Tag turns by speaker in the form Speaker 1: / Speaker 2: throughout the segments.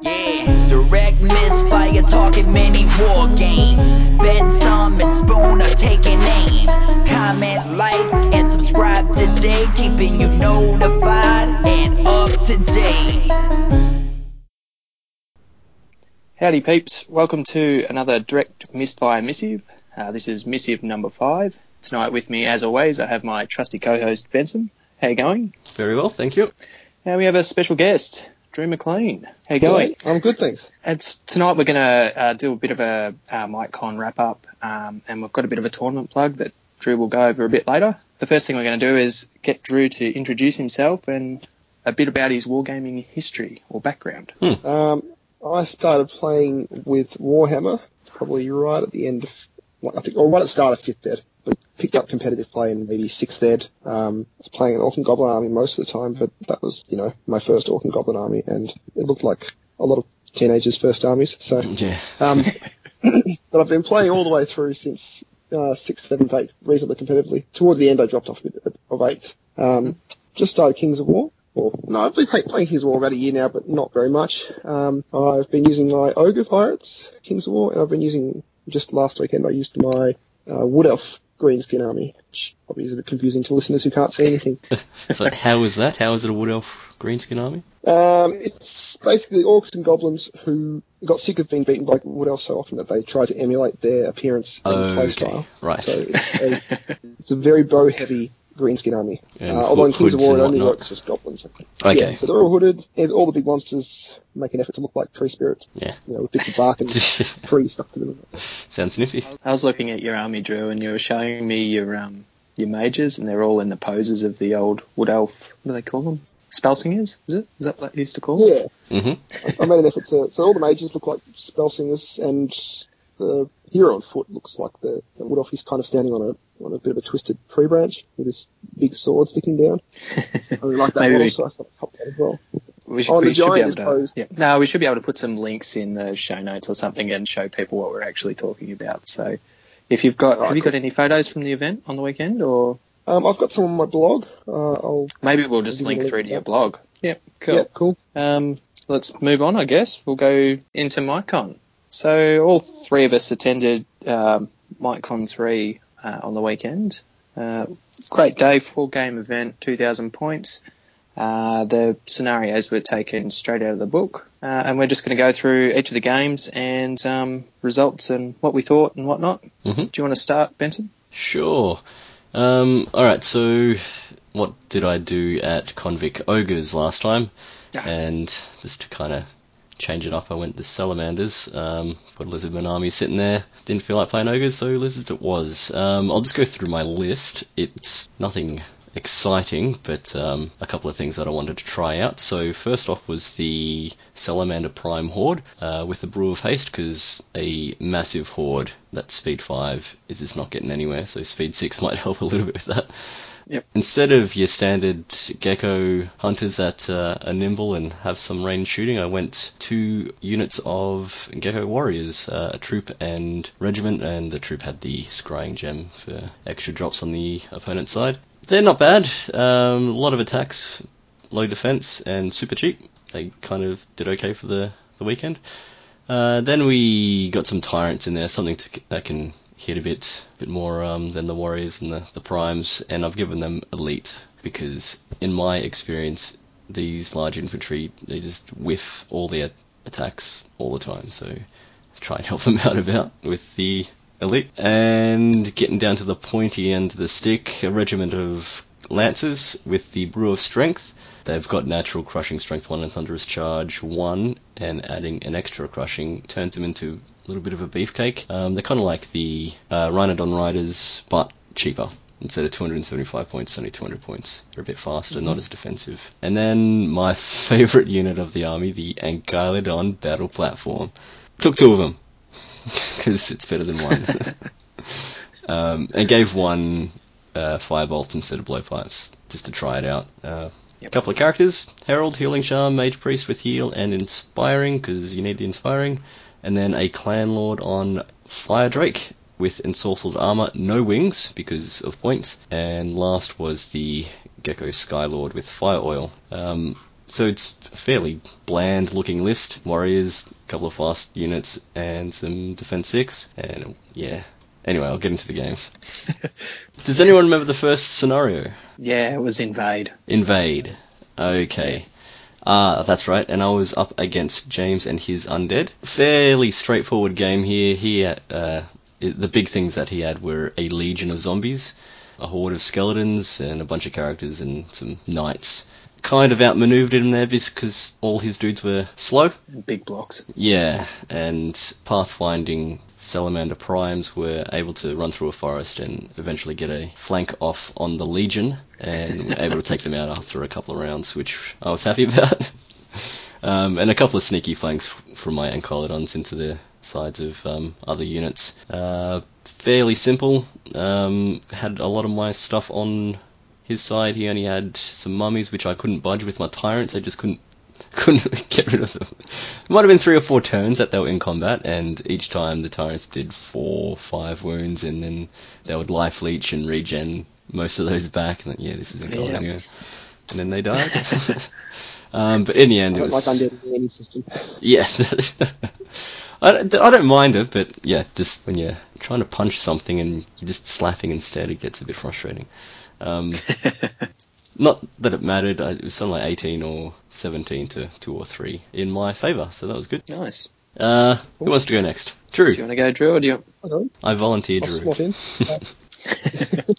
Speaker 1: Yeah, direct misfire talking many war games. Ben Some and Spoon are taking aim. Comment, like, and subscribe today, keeping you notified and up to date.
Speaker 2: Howdy peeps, welcome to another direct misfire missive. Uh, this is missive number five. Tonight with me, as always, I have my trusty co-host Benson. How you going?
Speaker 3: Very well, thank you.
Speaker 2: Now we have a special guest, Drew McLean. How you going?
Speaker 4: I'm good, thanks.
Speaker 2: It's tonight we're going to uh, do a bit of a uh, MikeCon wrap up, um, and we've got a bit of a tournament plug that Drew will go over a bit later. The first thing we're going to do is get Drew to introduce himself and a bit about his wargaming history or background.
Speaker 4: Um, I started playing with Warhammer probably right at the end of, well, I think, or right at the start of fifth ed. Picked up competitive play in maybe sixth ed. Um, I was playing an Orc and Goblin army most of the time, but that was, you know, my first Orc and Goblin army, and it looked like a lot of teenagers' first armies. So,
Speaker 3: Yeah.
Speaker 4: um, but I've been playing all the way through since uh, sixth, seventh, eighth, reasonably competitively. Towards the end, I dropped off a bit of eighth. Um, just started Kings of War. Or, no, I've been play, playing Kings of War about a year now, but not very much. Um, I've been using my Ogre Pirates, Kings of War, and I've been using, just last weekend, I used my uh, Wood Elf Greenskin Army, which probably is a bit confusing to listeners who can't see anything.
Speaker 3: So how is that? How is it a Wood Elf Greenskin army?
Speaker 4: Um, it's basically orcs and goblins who got sick of being beaten by wood elves so often that they try to emulate their appearance and
Speaker 3: Okay,
Speaker 4: playstyle.
Speaker 3: right.
Speaker 4: So it's a, it's a very bow heavy greenskin army.
Speaker 3: And
Speaker 4: uh, although in Kings of War it only
Speaker 3: whatnot.
Speaker 4: works as goblins.
Speaker 3: Okay.
Speaker 4: Yeah, so they're all hooded. and all the big monsters make an effort to look like tree spirits.
Speaker 3: Yeah.
Speaker 4: You know, with bits of bark and trees stuck to them.
Speaker 3: Sounds nifty.
Speaker 2: I was looking at your army, Drew, and you were showing me your um, your mages, and they're all in the poses of the old wood elf. What do they call them? Spell singers? Is it? Is that what they used to call them?
Speaker 4: Yeah,
Speaker 3: hmm
Speaker 4: I made an effort to. So all the mages look like spell singers, and the hero on foot looks like the, the wood elf. He's kind of standing on a on a bit of a twisted tree branch with his big sword sticking down. I really like that
Speaker 2: Maybe
Speaker 4: model,
Speaker 2: we-
Speaker 4: so I thought I'd pop that as well.
Speaker 2: We should,
Speaker 4: Oh,
Speaker 2: we should be able to.
Speaker 4: posed.
Speaker 2: Yeah. No, we should be able to put some links in the show notes or something and show people what we're actually talking about. So, if you've got,
Speaker 4: Right,
Speaker 2: have you got any photos from the event on the weekend, or
Speaker 4: Um, I've got some on my blog. Uh, I'll.
Speaker 2: maybe we'll just link through
Speaker 4: to
Speaker 2: your blog. Yeah, cool.
Speaker 4: Yeah, cool.
Speaker 2: Um, let's move on, I guess. We'll go into MikeCon. So all three of us attended um, MikeCon 3 uh, on the weekend. Uh, great day, full game event, 2,000 points. Uh, the scenarios were taken straight out of the book, uh, and we're just going to go through each of the games and um, results and what we thought and whatnot.
Speaker 3: Mhm.
Speaker 2: Do you want to start, Benson?
Speaker 3: Sure. Um, alright, so what did I do at Convict Ogres last time?
Speaker 2: Yeah.
Speaker 3: And just to kind of change it up, I went the Salamanders. Um, got a Lizardman army sitting there. Didn't feel like playing Ogres, so Lizards it was. Um, I'll just go through my list. It's nothing exciting, but um, a couple of things that I wanted to try out. So first off was the Salamander Prime Horde uh, with the Brew of Haste, because a massive horde that's speed 5 is just not getting anywhere, so speed 6 might help a little bit with that.
Speaker 2: Yep.
Speaker 3: Instead of your standard gecko hunters that uh, are nimble and have some range shooting, I went two units of gecko warriors, uh, a troop and regiment, and the troop had the scrying gem for extra drops on the opponent's side. They're not bad. Um, a lot of attacks, low defense, and super cheap. They kind of did okay for the, the weekend. Uh, then we got some tyrants in there, something to, that can hit a bit a bit more um, than the warriors and the, the primes, and I've given them elite because in my experience, these large infantry they just whiff all their attacks all the time. So try and help them out about with the elite and getting down to the pointy end of the stick, a regiment of lancers with the brew of strength. They've got natural crushing strength 1 and thunderous charge 1, and adding an extra crushing turns them into little bit of a beefcake. Um, they're kind of like the uh, Rhinodon Riders, but cheaper. Instead of 275 points, only 200 points. They're a bit faster, not as defensive. And then my favourite unit of the army, the Ankylodon Battle Platform. Took two of them, because it's better than one. um, and gave one uh, firebolt instead of blowpipes, just to try it out. Uh,
Speaker 2: Yep.
Speaker 3: A couple of characters: Herald, Healing Charm, Mage Priest with Heal, and Inspiring, because you need the Inspiring. And then a Clan Lord on Fire Drake with Ensorcelled Armor, no wings because of points. And last was the Gecko Skylord with Fire Oil. Um, so it's a fairly bland looking list. Warriors, a couple of fast units, and some defense six, and yeah. Anyway, I'll get into the games. Does anyone remember the first scenario?
Speaker 2: Yeah, it was invade.
Speaker 3: Invade. Okay. Ah, that's right. And I was up against James and his undead. Fairly straightforward game here. He uh, the big things that he had were a legion of zombies, a horde of skeletons, and a bunch of characters and some knights. Kind of outmaneuvered him there because all his dudes were slow.
Speaker 2: Big blocks.
Speaker 3: Yeah, and pathfinding salamander primes were able to run through a forest and eventually get a flank off on the legion and were able to take them out after a couple of rounds, which I was happy about. um, and a couple of sneaky flanks from my Ankylodons into the sides of um, other units. Uh, fairly simple. Um, had a lot of my stuff on his side. He only had some mummies, which I couldn't budge with my tyrants. I just couldn't couldn't get rid of them. It might have been three or four turns that they were in combat, and each time the tyrants did four, five wounds, and then they would life leech and regen most of those back. And then, yeah, this isn't going
Speaker 2: Yeah.
Speaker 3: anywhere. And then they died. um, but in the end, it was
Speaker 4: like undead in any system.
Speaker 3: yeah. I don't, I don't mind it, but yeah, just when you're trying to punch something and you're just slapping instead, it gets a bit frustrating. Um, not that it mattered. I- It was something like 18 or 17 to 2 or 3 in my favour, so that was good.
Speaker 2: Nice.
Speaker 3: Uh, who wants to go next? Drew.
Speaker 2: Do you want to go, Drew, or do you?
Speaker 4: I don't.
Speaker 3: I volunteer
Speaker 4: I'll
Speaker 3: Drew.
Speaker 4: slot in.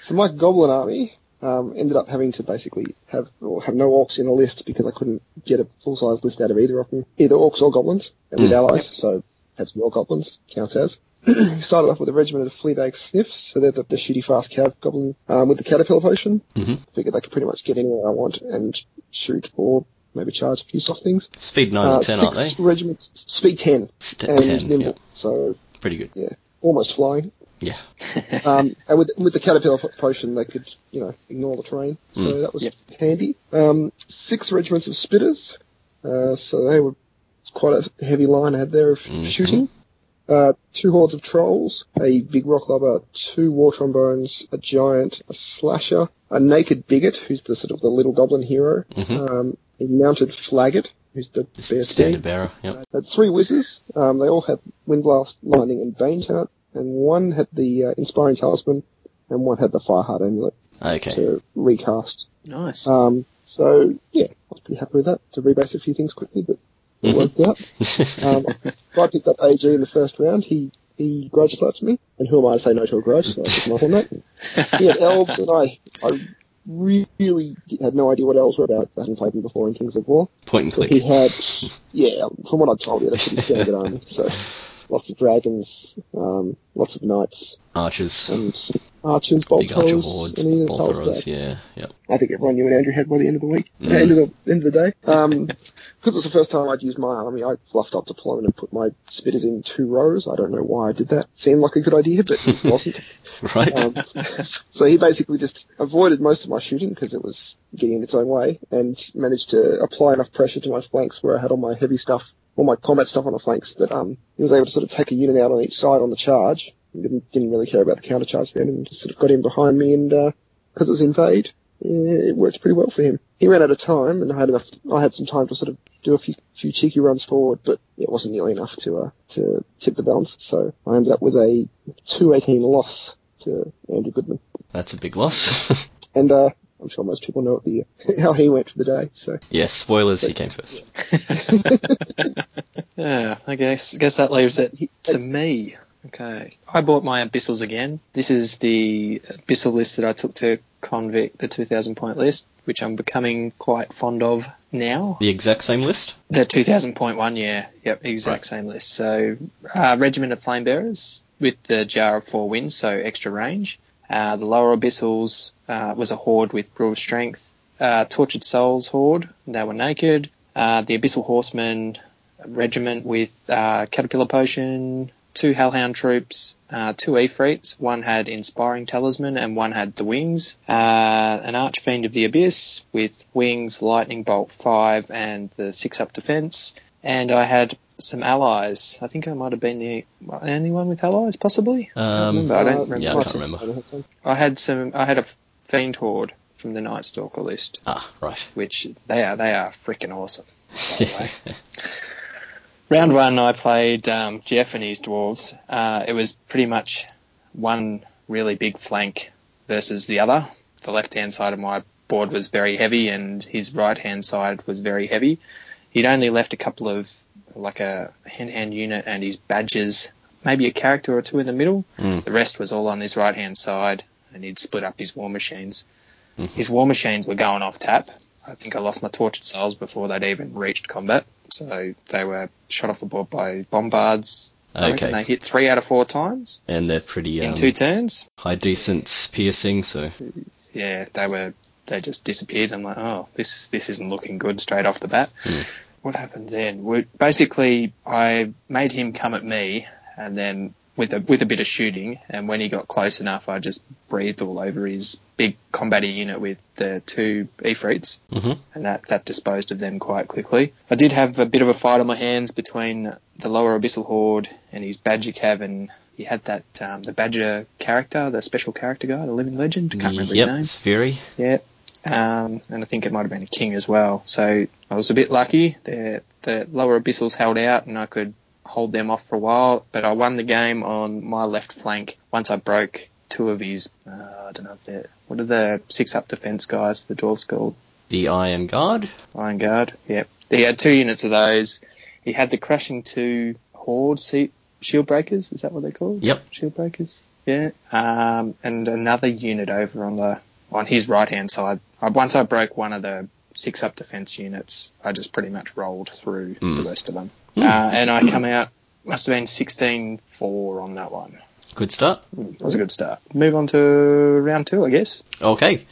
Speaker 4: So my goblin army um, ended up having to basically have or have no orcs in the list because I couldn't get a full size list out of either of them, either orcs or goblins, and with
Speaker 3: Mm.
Speaker 4: allies. So had some more goblins, counts as. Started off with a regiment of fleabag sniffs, so they're the, the shooty fast cav goblin um, with the caterpillar potion.
Speaker 3: Mhm.
Speaker 4: Figured they could pretty much get anywhere I want and shoot or maybe charge a few soft things.
Speaker 3: Speed 9
Speaker 4: Uh,
Speaker 3: or 10, aren't
Speaker 4: six
Speaker 3: they?
Speaker 4: regiments, speed ten
Speaker 3: St-
Speaker 4: and
Speaker 3: 10,
Speaker 4: nimble,
Speaker 3: yeah.
Speaker 4: so
Speaker 3: Pretty good.
Speaker 4: yeah, almost flying.
Speaker 3: Yeah.
Speaker 4: Um, and with with the caterpillar po- potion, they could you know ignore the terrain, so
Speaker 3: Mm.
Speaker 4: that was
Speaker 2: Yep.
Speaker 4: handy. Um, six regiments of spitters, uh, so they were quite a heavy line ahead there of
Speaker 3: Mhm.
Speaker 4: shooting. Uh, two hordes of trolls, a big rock lover, two war trombones, a giant, a slasher, a naked Biggit, who's the sort of the little goblin hero,
Speaker 3: Mhm.
Speaker 4: um, a mounted Flaggit, who's the bear
Speaker 3: standard
Speaker 4: steed,
Speaker 3: bearer, yep.
Speaker 4: had three whizzes. Um, they all had Windblast, Lightning, and Bane Chant, and one had the uh, Inspiring Talisman, and one had the Fireheart Amulet
Speaker 3: Okay.
Speaker 4: to recast.
Speaker 2: Nice.
Speaker 4: Um, so yeah, I was pretty happy with that. To rebase a few things quickly, but it
Speaker 3: Mhm.
Speaker 4: worked out. Um, if I picked up AG in the first round. He he grudge slapped me, and who am I to say no to a grudge? So I took him up on that. He had elves, and I I really had no idea what elves were about. I hadn't played them before in Kings of War.
Speaker 3: Point and
Speaker 4: But
Speaker 3: click.
Speaker 4: he had, yeah, from what I told you, that's a pretty standard army. So lots of dragons, um, lots of knights,
Speaker 3: Archers.
Speaker 4: and archers, bolt
Speaker 3: Big archer hordes.
Speaker 4: and even
Speaker 3: Bolt
Speaker 4: pulse
Speaker 3: throwers,
Speaker 4: back.
Speaker 3: yeah. Yep.
Speaker 4: I think everyone knew what Andrew had by the end of the week,
Speaker 3: Mm.
Speaker 4: end of the end of the day. Um, because it was the first time I'd used my army, I fluffed up deployment and put my spitters in two rows. I don't know why I did that. It Seemed like a good idea, but it wasn't.
Speaker 3: Right.
Speaker 4: Um, so he basically just avoided most of my shooting because it was getting in its own way and managed to apply enough pressure to my flanks where I had all my heavy stuff, all my combat stuff on the flanks that um, he was able to sort of take a unit out on each side on the charge. He didn't, didn't really care about the counter charge then and just sort of got in behind me and because it was invade, yeah, it worked pretty well for him. He ran out of time and I had enough, I had some time to sort of do a few, few cheeky runs forward, but it wasn't nearly enough to, uh, to tip the balance. So I ended up with a 218 loss to Andrew Goodman.
Speaker 3: That's a big loss.
Speaker 4: And uh, I'm sure most people know what the how he went for the day. So
Speaker 3: yes, spoilers, he came first.
Speaker 2: Yeah, I guess guess that leaves it to me. Okay. I bought my Abyssals again. This is the Abyssal list that I took to Convict, the 2000 point list, which I'm becoming quite fond of now.
Speaker 3: The exact same list?
Speaker 2: The 2000 point one, yeah. Yep, exact
Speaker 3: Right.
Speaker 2: same list. So, uh, Regiment of Flamebearers with the Jar of Four Winds, so extra range. Uh, the Lower Abyssals uh, was a horde with Brew of Strength. Uh, Tortured Souls horde, they were naked. Uh, the Abyssal Horsemen regiment with uh, Caterpillar Potion, two Hellhound troops, uh, two Efreets. One had Inspiring Talisman and one had the Wings. Uh, an Archfiend of the Abyss with Wings, Lightning Bolt 5 and the 6 up defense. And I had some allies. I think I might have been the only one with allies, possibly. I can't
Speaker 3: Um,
Speaker 2: remember. I don't
Speaker 4: uh,
Speaker 2: remember.
Speaker 3: yeah, I
Speaker 4: my
Speaker 3: can't remember.
Speaker 2: I had some. I had a fiend horde from the Night Stalker list,
Speaker 3: Ah, right.
Speaker 2: which they are they are freaking awesome. by the way. Round one, I played um, Jeff and his dwarves. Uh, it was pretty much one really big flank versus the other. The left hand side of my board was very heavy, and his right hand side was very heavy. He'd only left a couple of like a hand hand unit and his badges, maybe a character or two in the middle.
Speaker 3: Mm.
Speaker 2: The rest was all on his right hand side, and he'd split up his war machines.
Speaker 3: Mhm.
Speaker 2: His war machines were going off tap. I think I lost my tortured souls before they'd even reached combat. So they were shot off the board by bombards.
Speaker 3: Okay.
Speaker 2: they hit three out of four times
Speaker 3: And they're pretty
Speaker 2: in
Speaker 3: um,
Speaker 2: two turns.
Speaker 3: high decent piercing, so
Speaker 2: Yeah, they were they just disappeared. I'm like, oh, this this isn't looking good straight off the bat.
Speaker 3: Hmm.
Speaker 2: What happened then? We, basically, I made him come at me, and then with a with a bit of shooting, and when he got close enough, I just breathed all over his big combat unit with the two Efreets,
Speaker 3: Mhm.
Speaker 2: and that that disposed of them quite quickly. I did have a bit of a fight on my hands between the lower abyssal horde and his badger Cavern. he had that um, the badger character, the special character guy, the living legend. Can't remember
Speaker 3: yep,
Speaker 2: his name.
Speaker 3: Sveri.
Speaker 2: Yeah. Um, and I think it might have been a king as well. So I was a bit lucky. The, the lower abyssals held out and I could hold them off for a while. But I won the game on my left flank once I broke two of his, uh, I don't know if they're, what are the six up defense guys for the dwarves called?
Speaker 3: The Iron Guard.
Speaker 2: Iron Guard. Yep. He had two units of those. He had the Crashing Two Horde seat shield breakers. Is that what they're called?
Speaker 3: Yep.
Speaker 2: Shield breakers. Yeah. Um, and another unit over on the on his right hand side. Once I broke one of the six up defense units, I just pretty much rolled through
Speaker 3: Hmm.
Speaker 2: the rest of them.
Speaker 3: Hmm.
Speaker 2: Uh, and I come out. Must have been 16-4 on that one.
Speaker 3: Good start.
Speaker 2: That was a good start. Move on to round two, I guess.
Speaker 3: Okay.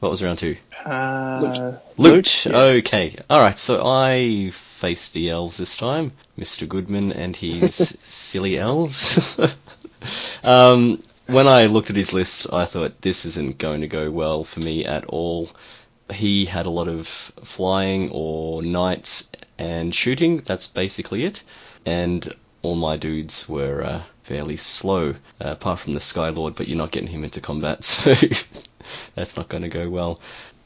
Speaker 3: What was round two?
Speaker 2: Uh,
Speaker 3: Loot.
Speaker 2: yeah.
Speaker 3: Okay. Alright, so I faced the elves this time. Mr. Goodman and his silly elves. um, when I looked at his list, I thought this isn't going to go well for me at all. He had a lot of flying or knights and shooting. That's basically it. And all my dudes were uh, fairly slow, uh, apart from the Skylord, but you're not getting him into combat, so that's not going to go well.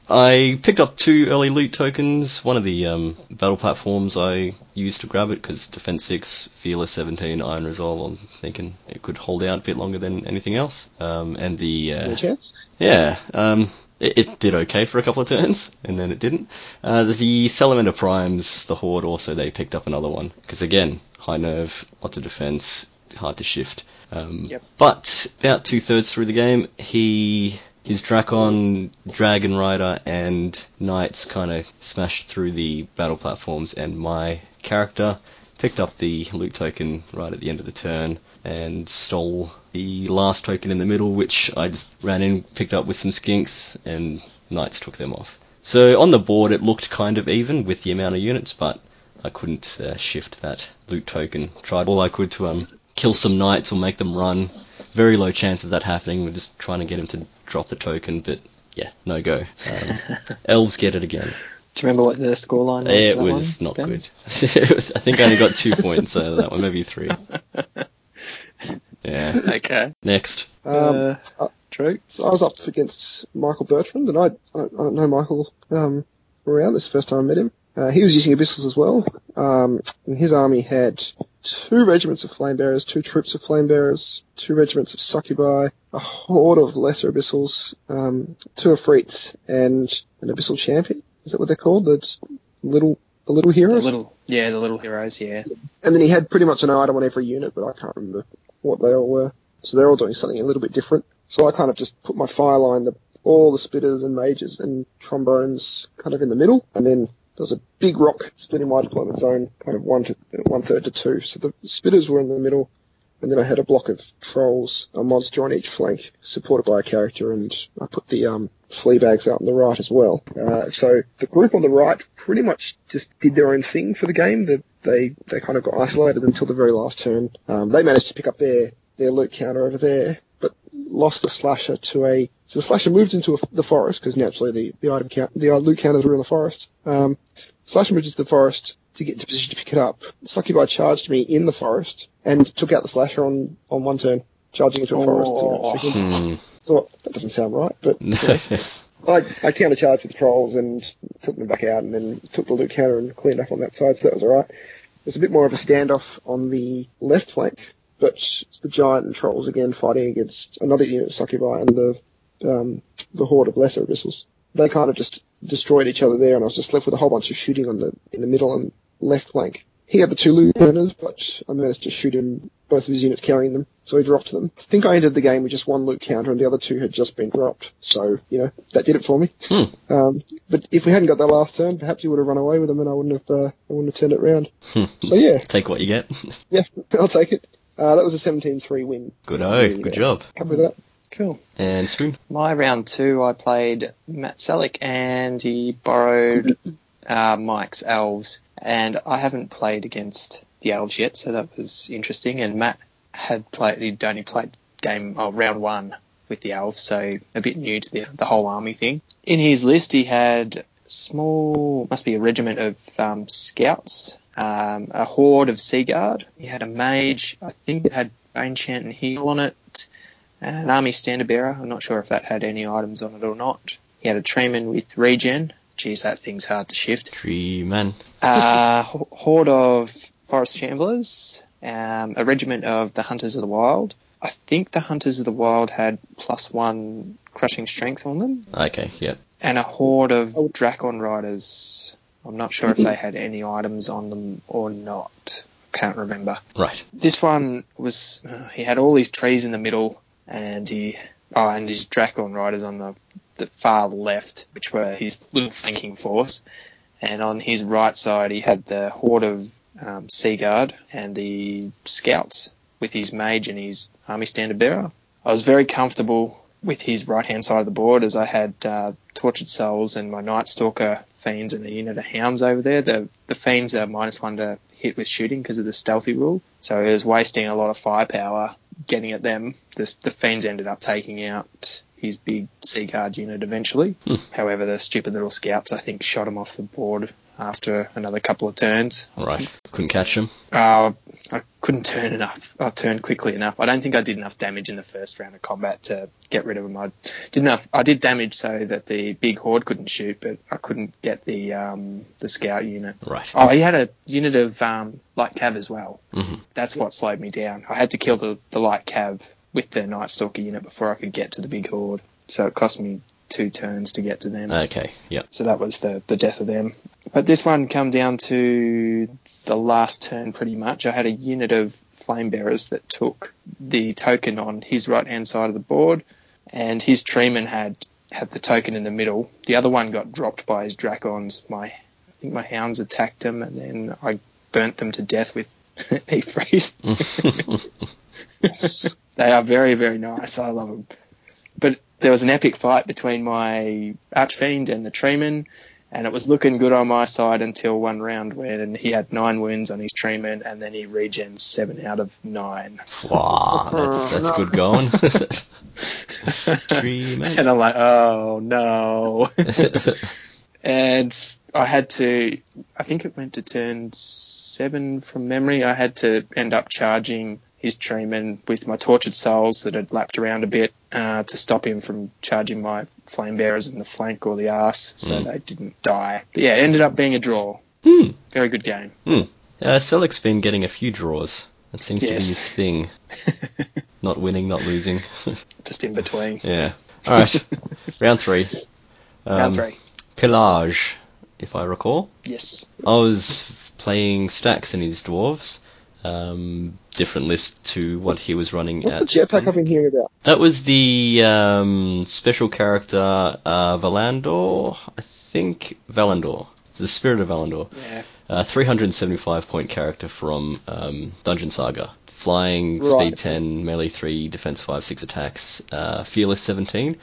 Speaker 3: I picked up two early loot tokens. One of the um, battle platforms I used to grab it because Defense 6, Fearless 17, Iron Resolve. I'm thinking it could hold out a bit longer than anything else. Um, and the uh,
Speaker 4: chance?
Speaker 3: yeah, um, it, it did okay for a couple of turns, and then it didn't. Uh, the Salamander Primes, the Horde, also they picked up another one because again, high nerve, lots of defense, hard to shift. Um,
Speaker 2: Yep.
Speaker 3: But about two thirds through the game, he his Drakon, Dragon Rider, and Knights kind of smashed through the battle platforms, and my character picked up the loot token right at the end of the turn and stole the last token in the middle, which I just ran in, picked up with some skinks, and Knights took them off. So on the board, it looked kind of even with the amount of units, but I couldn't uh, shift that loot token. Tried all I could to um kill some Knights or make them run. Very low chance of that happening. We're just trying to get him to drop the token, but yeah, no go. Um, elves get it again.
Speaker 2: Do you remember what the scoreline was?
Speaker 3: It
Speaker 2: for that
Speaker 3: was
Speaker 2: one,
Speaker 3: not
Speaker 2: Ben?
Speaker 3: good. I think I only got two points out of that one, maybe three. Yeah.
Speaker 2: Okay.
Speaker 3: Next.
Speaker 4: Um,
Speaker 2: uh, true.
Speaker 4: So I was up against Michael Bertrand, and I, I, don't, I don't know Michael um, around. This is the first time I met him. Uh, he was using abyssals as well, um, and his army had two regiments of flame bearers, two troops of flame bearers, two regiments of succubi, a horde of lesser abyssals, um, two Efreets, and an abyssal champion. Is that what they're called? The just little, the little heroes.
Speaker 2: The
Speaker 4: heroes.
Speaker 2: little, yeah, the little heroes. Yeah.
Speaker 4: And then he had pretty much an item on every unit, but I can't remember what they all were. So they're all doing something a little bit different. So I kind of just put my fire line, the, all the spitters and mages and trombones kind of in the middle, and then there's a big rock splitting my deployment zone, kind of one to one third to two. So the spitters were in the middle, and then I had a block of trolls, a monster on each flank, supported by a character, and I put the um, flea bags out on the right as well. Uh, so the group on the right pretty much just did their own thing for the game. They they, they kind of got isolated until the very last turn. Um, they managed to pick up their their loot counter over there, but lost the slasher to a. So the slasher moved into a, the forest because naturally the the item count the uh, loot counters were in the forest. Um, slasher moved into the forest to get into position to pick it up. Succubi charged me in the forest and took out the slasher on on one turn, charging into a forest. You know, so
Speaker 3: Hmm.
Speaker 4: thought that doesn't sound right, but you know, I, I countercharged with trolls and took them back out and then took the loot counter and cleaned up on that side, so that was alright. There's a bit more of a standoff on the left flank, but the giant and trolls again fighting against another unit of Succubi and the um, the horde of lesser abyssals. They kind of just destroyed each other there, and I was just left with a whole bunch of shooting on the in the middle and left flank. He had the two loot counters, but I managed to shoot him both of his units carrying them, so he dropped them. I think I ended the game with just one loot counter, and the other two had just been dropped. So you know that did it for me.
Speaker 3: Hmm.
Speaker 4: Um, but if we hadn't got that last turn, perhaps he would have run away with them, and I wouldn't have uh, I wouldn't have turned it round.
Speaker 3: Hmm.
Speaker 4: So yeah,
Speaker 3: Take what you get.
Speaker 4: yeah, I'll take it. Uh, that was a 17-3 win.
Speaker 3: Good oh,
Speaker 4: Yeah.
Speaker 3: good job.
Speaker 4: Happy with that.
Speaker 2: Cool.
Speaker 3: And Spoon.
Speaker 2: My round two, I played Matt Selleck, and he borrowed uh, Mike's elves, and I haven't played against the elves yet, so that was interesting. And Matt had played, he'd only played game oh, round one with the elves, so a bit new to the the whole army thing. In his list, he had small, must be a regiment of um, scouts, um, a horde of sea guard. He had a mage, I think it had Ancient and Heal on it an army standard bearer. I'm not sure if that had any items on it or not. He had a treeman with regen. Geez, that thing's hard to shift.
Speaker 3: Three men.
Speaker 2: Uh, horde of forest shamblers. Um, a regiment of the hunters of the wild. I think the hunters of the wild had plus one crushing strength on them,
Speaker 3: Okay, yeah.
Speaker 2: and a horde of Drakon riders. I'm not sure if they had any items on them or not. Can't remember.
Speaker 3: Right.
Speaker 2: This one was uh, he had all these trees in the middle, and he oh, and his Drakon riders on the the far left, which were his little flanking force, and on his right side he had the horde of um, Sea Guard and the scouts with his mage and his army standard bearer. I was very comfortable with his right hand side of the board as I had uh, Tortured Souls and my Night Stalker fiends and a unit of hounds over there. The the fiends are minus one to hit with shooting because of the stealthy rule, so it was wasting a lot of firepower getting at them. The, the fiends ended up taking out his big sea guard unit eventually. However, the stupid little scouts I think shot him off the board after another couple of turns.
Speaker 3: Right. Couldn't catch them.
Speaker 2: Uh, I couldn't turn enough. I turned quickly enough. I don't think I did enough damage in the first round of combat to get rid of them. I did enough. I did damage so that the big horde couldn't shoot, but I couldn't get the um, the scout unit.
Speaker 3: Right.
Speaker 2: Oh, he had a unit of um, light cav as well.
Speaker 3: hmm
Speaker 2: That's what slowed me down. I had to kill the, the light cav with the night stalker unit before I could get to the big horde. So it cost me two turns to get to them.
Speaker 3: Okay, yeah.
Speaker 2: So that was the, the death of them. But this one come down to the last turn pretty much. I had a unit of flame bearers that took the token on his right hand side of the board, and his treeman had had the token in the middle. The other one got dropped by his drakons. My I think my hounds attacked them, and then I burnt them to death with heat freeze. they are very very nice. I love them. But there was an epic fight between my archfiend and the treeman, and it was looking good on my side until one round when he had nine wounds on his treeman, and then he regens seven out of nine.
Speaker 3: wow, that's, that's
Speaker 4: No.
Speaker 3: good going. Three men.
Speaker 2: And I'm like, oh no. and I had to, I think it went to turn seven from memory. I had to end up charging his treeman with my tortured souls that had lapped around a bit uh, to stop him from charging my flame bearers in the flank or the ass, so
Speaker 3: Mm.
Speaker 2: they didn't die. But yeah, it ended up being a draw.
Speaker 3: Hmm.
Speaker 2: Very good game.
Speaker 3: Hmm. Uh, Selec's been getting a few draws. That seems to be his thing. Not winning, not losing.
Speaker 2: Just in between.
Speaker 3: yeah. All right. Round three. Um,
Speaker 2: Round three.
Speaker 3: Pillage, if I recall.
Speaker 2: Yes.
Speaker 3: I was playing Stacks and his dwarves. Um, different list to what he was running
Speaker 4: What's
Speaker 3: at.
Speaker 4: the jetpack I've been hearing about?
Speaker 3: That was the um, special character uh, Valandor, I think Valandor, the spirit of Valandor.
Speaker 2: Yeah.
Speaker 3: Uh, 375 point character from um, Dungeon Saga. Flying,
Speaker 4: Right.
Speaker 3: speed 10, melee 3, defense 5, 6 attacks, uh, fearless 17.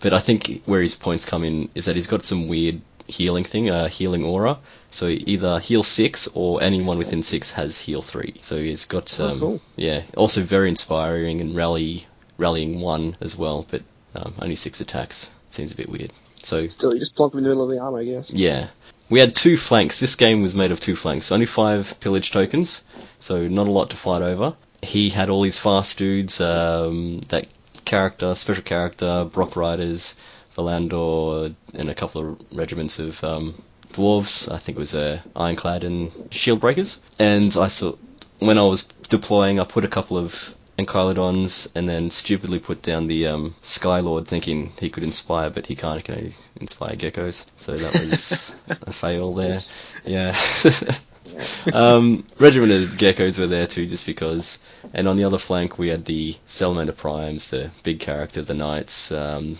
Speaker 3: But I think where his points come in is that he's got some weird healing thing, uh, healing aura. So either heal 6 or anyone within 6 has heal 3. So he's got,
Speaker 4: Oh,
Speaker 3: um,
Speaker 4: cool.
Speaker 3: yeah, also very inspiring and rally, rallying 1 as well, but um, only 6 attacks. Seems a bit weird. So
Speaker 4: Still, you just plonk him in the middle of the arm, I guess.
Speaker 3: yeah. We had two flanks. This game was made of two flanks. Only five pillage tokens, so not a lot to fight over. He had all his fast dudes, um, that character, special character, Brock Riders, Valandor and a couple of regiments of um, dwarves. I think it was uh, Ironclad and Shield Breakers. And I thought when I was deploying, I put a couple of Ankylodons and then stupidly put down the um, Skylord, thinking he could inspire, but he can't. He can only inspire geckos. So that was a fail there. Yeah. um, regiment of geckos were there too, just because. And on the other flank, we had the Salamander Primes, the big character, the Knights, um,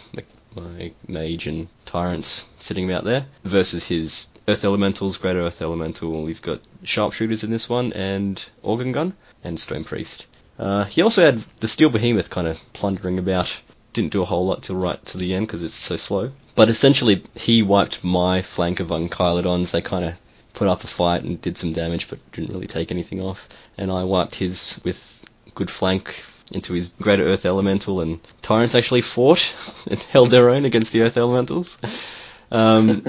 Speaker 3: my mage and tyrants sitting out there, versus his Earth Elementals, Great Earth Elemental. He's got sharpshooters in this one, and Organ Gun, and Stone Priest. Uh, he also had the Steel Behemoth kind of plundering about. Didn't do a whole lot till right to the end because it's so slow. But essentially, he wiped my flank of Ankylodons. They kind of put up a fight and did some damage, but didn't really take anything off. And I wiped his with good flank into his Greater Earth Elemental, and Tyrants actually fought and held their own against the Earth Elementals. Um,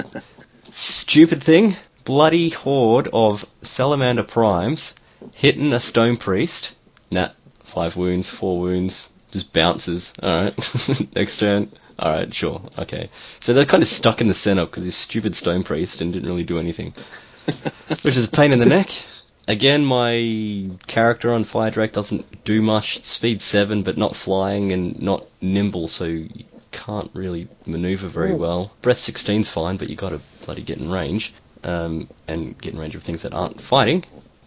Speaker 3: stupid thing, bloody horde of Salamander Primes hitting a Stone Priest. Nah, five wounds, four wounds, just bounces. Alright, next turn. Alright, sure, okay. So they're kind of stuck in the center because this stupid Stone Priest and didn't really do anything. Which is a pain in the neck. Again, my character on Fire Drake doesn't do much. Speed 7, but not flying and not nimble, so you can't really maneuver very well. Breath 16's fine, but you gotta bloody get in range. Um, and get in range of things that aren't fighting.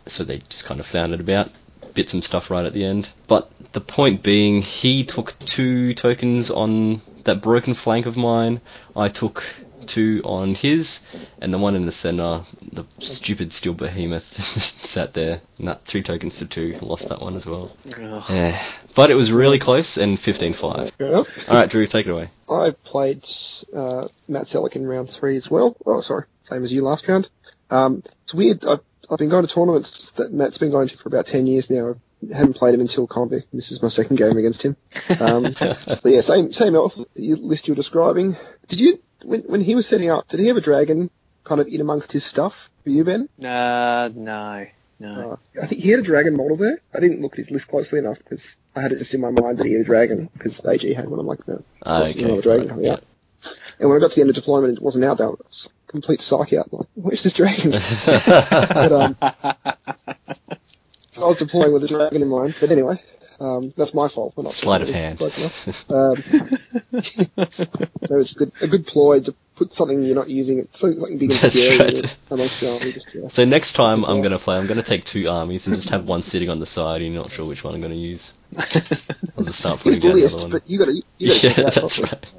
Speaker 3: So they just kind of found it about. Bit some stuff right at the end. But the point being, he took two tokens on that broken flank of mine. I took two on his, and the one in the center, the stupid steel behemoth, just sat there. And that three tokens to two, lost that one as well.
Speaker 2: Ugh.
Speaker 3: Yeah, but it was really close and 15-5.
Speaker 4: Fair.
Speaker 3: All right, Drew, take it away.
Speaker 4: I played uh, Matt Selick in round three as well. Oh, sorry, same as you last round. Um, it's weird. I've, I've been going to tournaments that Matt's been going to for about ten years now. I haven't played him until Convict. This is my second game against him. Um, but yeah, same same elf you- list you're describing. Did you when when he was setting up? Did he have a dragon kind of in amongst his stuff for you, Ben?
Speaker 2: Uh, no, no.
Speaker 4: Uh, I think he had a dragon model there. I didn't look at his list closely enough because I had it just in my mind that he had a dragon because AG had one. I'm like, no. What's
Speaker 3: okay.
Speaker 4: another dragon
Speaker 3: right,
Speaker 4: coming
Speaker 3: yeah.
Speaker 4: out? And when I got to the end of deployment, it wasn't out there. I was complete psyche out. I'm like, where's this dragon? but, um, I was deploying with a dragon in mind. But anyway, um, that's my fault. for not
Speaker 3: Sleight of hand.
Speaker 4: it. Um, so it's a good, a good ploy to put something you're not using, something big and
Speaker 3: That's
Speaker 4: scary
Speaker 3: right.
Speaker 4: amongst your army. Just, yeah.
Speaker 3: So next time I'm gonna play, I'm gonna take two armies and just have one sitting on the side. and You're not sure which one I'm gonna use. I'll just start putting down
Speaker 4: list,
Speaker 3: one.
Speaker 4: but you you gotta
Speaker 3: Yeah,
Speaker 4: it out
Speaker 3: that's
Speaker 4: properly.
Speaker 3: right.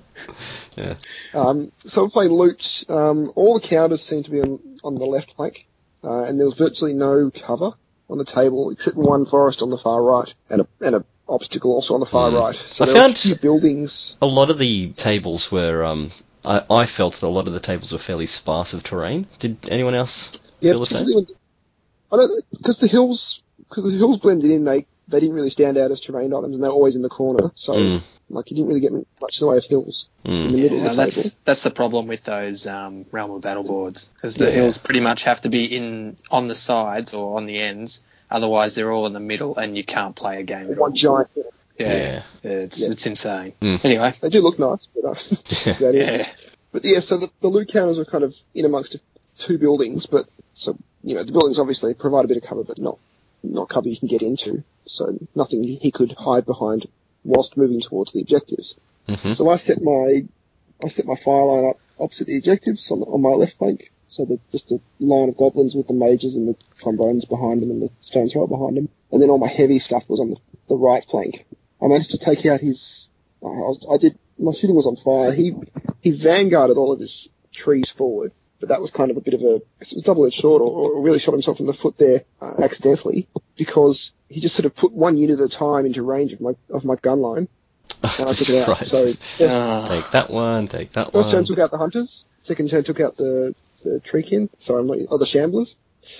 Speaker 3: Yeah.
Speaker 4: Um, so we're playing loot. Um, all the counters seem to be on, on the left flank, uh, and there was virtually no cover on the table except one forest on the far right and a, and a obstacle also on the far
Speaker 3: Hmm.
Speaker 4: right. So
Speaker 3: I found-
Speaker 4: a buildings.
Speaker 3: A lot of the tables were. Um, I, I felt that a lot of the tables were fairly sparse of terrain. Did anyone else
Speaker 4: Yeah,
Speaker 3: feel the same?
Speaker 4: when, I don't because the hills because the hills blended in. They they didn't really stand out as terrain items, and they're always in the corner. So
Speaker 3: Mm,
Speaker 4: like you didn't really get much in the way of hills in
Speaker 3: mm.
Speaker 4: the middle
Speaker 2: Yeah,
Speaker 4: of the
Speaker 2: that's
Speaker 4: table.
Speaker 2: that's the problem with those um, realm of battle boards because the
Speaker 3: Yeah.
Speaker 2: hills pretty much have to be in on the sides or on the ends. Otherwise, they're all in the middle, and you can't play a game.
Speaker 4: One giant. hill.
Speaker 2: Yeah, it's
Speaker 4: Yeah.
Speaker 2: it's insane.
Speaker 3: Mm.
Speaker 2: Anyway,
Speaker 4: They do look nice, but uh, that's about it.
Speaker 2: yeah,
Speaker 4: But yeah, so the, the loot counters are kind of in amongst two buildings, but so you know the buildings obviously provide a bit of cover, but not not cover you can get into. So nothing he could hide behind whilst moving towards the objectives.
Speaker 3: Mhm.
Speaker 4: So I set my I set my fire line up opposite the objectives on, the, on my left flank. So the, just a line of goblins with the mages and the trombones behind them and the stone thrower behind them, and then all my heavy stuff was on the, the right flank. I managed to take out his. I, was, I did. My shooting was on fire. He he vanguarded all of his trees forward, but that was kind of a bit of a it was double-edged sword, or, or really shot himself in the foot there uh, accidentally because he just sort of put one unit at a time into range of my of my gun line, and I took it out.
Speaker 3: right.
Speaker 4: So
Speaker 3: just
Speaker 4: first,
Speaker 2: Ah,
Speaker 3: take that one. Take that
Speaker 4: first turn took out the hunters, second turn took out the the treekin, sorry, I'm not, oh, the shamblers.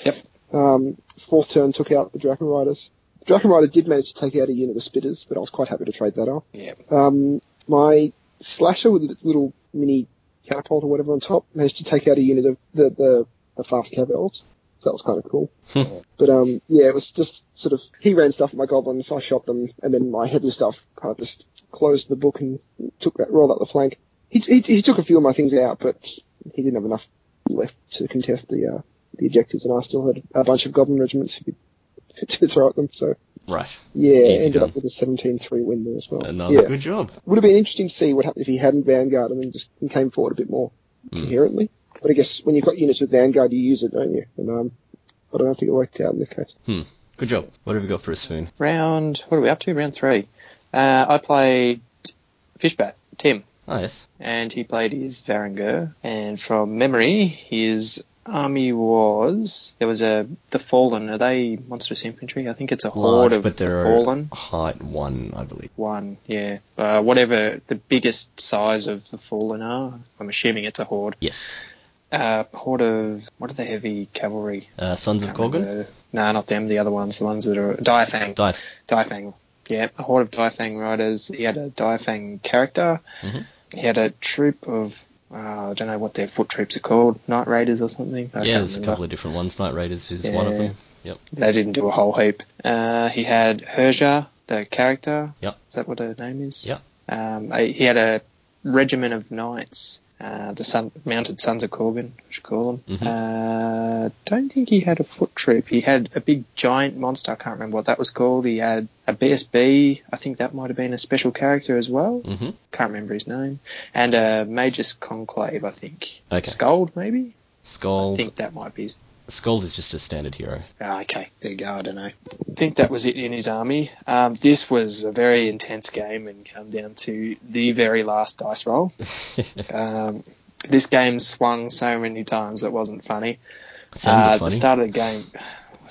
Speaker 2: Yep.
Speaker 4: Um, fourth turn took out the Dragon Riders. Dragon Rider did manage to take out a unit of spitters, but I was quite happy to trade that off.
Speaker 2: yeah.
Speaker 4: Um, my slasher with its little mini catapult or whatever on top managed to take out a unit of the, the, the fast cav elves. So that was kind of cool.
Speaker 3: Hmm.
Speaker 4: but um, yeah, it was just sort of he ran stuff at my goblins, I shot them, and then my heavy stuff kind of just closed the book and took that rolled up the flank. he, he he took a few of my things out, but he didn't have enough left to contest the uh, the objectives, and I still had a bunch of goblin regiments to throw at them. So
Speaker 3: Right.
Speaker 4: yeah,
Speaker 3: Easy
Speaker 4: ended
Speaker 3: done.
Speaker 4: up with a 17-3 win there as well.
Speaker 3: Another
Speaker 4: yeah.
Speaker 3: good job.
Speaker 4: Would have been interesting to see what happened if he hadn't Vanguard and then just came forward a bit more inherently. But I guess when you've got units with Vanguard, you use it, don't you? And um, I don't think it worked out in this case. Hmm.
Speaker 3: Good job. What have you got for a spoon?
Speaker 2: Round, what are we up to? Round three. Uh, I played Fishbat, Tim,
Speaker 3: Oh, yes.
Speaker 2: and he played his Varangur. And from memory, his army was there was a the Fallen. Are they monstrous infantry? I think it's a horde
Speaker 3: Large,
Speaker 2: of
Speaker 3: but
Speaker 2: the
Speaker 3: they're
Speaker 2: Fallen.
Speaker 3: height one, I believe.
Speaker 2: One, yeah. Uh, whatever the biggest size of the Fallen are. I'm assuming it's a horde.
Speaker 3: Yes.
Speaker 2: Uh, horde of what are the heavy cavalry?
Speaker 3: Uh, Sons of
Speaker 2: remember. No, not them. The other ones, the ones that are Diafang.
Speaker 3: Die.
Speaker 2: Diafang. Yeah, a horde of Diafang riders. He had a Diafang character.
Speaker 3: Mhm.
Speaker 2: He had a troop of uh, I don't know what their foot troops are called, Night Raiders or something. I
Speaker 3: yeah, there's a couple of different ones. Night Raiders is one of them. Yep.
Speaker 2: They didn't do a whole heap. Uh, he had Herja, the character.
Speaker 3: Yep.
Speaker 2: Is that what her name is?
Speaker 3: Yep.
Speaker 2: Um, he had a regiment of knights. Uh, the son, mounted sons of Korgaan, I should call them.
Speaker 3: Mhm.
Speaker 2: Uh, don't think he had a foot troop. He had a big giant monster. I can't remember what that was called. He had a BSB. I think that might have been a special character as well.
Speaker 3: hmm
Speaker 2: Can't remember his name. And a Magus Conclave, I think.
Speaker 3: Okay.
Speaker 2: Skald, maybe. Scold.
Speaker 3: I
Speaker 2: think that might be
Speaker 3: Skald is just a standard hero.
Speaker 2: Ah, okay, there you go. I don't know. I think that was it in his army. Um, this was a very intense game and come down to the very last dice roll. Um, this game swung so many times it wasn't funny. Uh, at
Speaker 3: funny.
Speaker 2: the start of the game,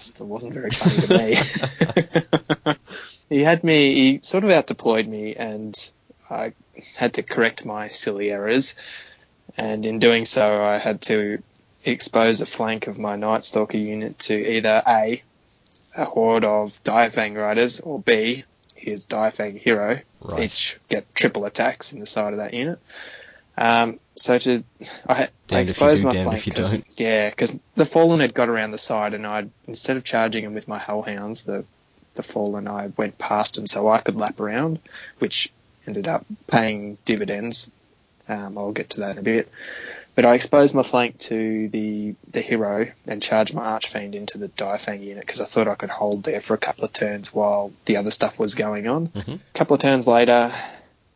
Speaker 2: still wasn't very funny to me. he had me, he sort of out deployed me, and I had to correct my silly errors. And in doing so, I had to expose a flank of my Night Stalker unit to either A, a horde of Diafang riders, or B, his Diafang hero,
Speaker 3: Right.
Speaker 2: each get triple attacks in the side of that unit. Um, so to I, I
Speaker 3: Damned
Speaker 2: exposed
Speaker 3: do,
Speaker 2: my flank 'cause- yeah, because the fallen had got around the side, and I instead of charging him with my hellhounds, the the fallen I went past him so I could lap around, which ended up paying dividends. Um, I'll get to that in a bit. But I exposed my flank to the the hero and charged my archfiend into the Diafang unit because I thought I could hold there for a couple of turns while the other stuff was going on.
Speaker 3: Mhm.
Speaker 2: A couple of turns later,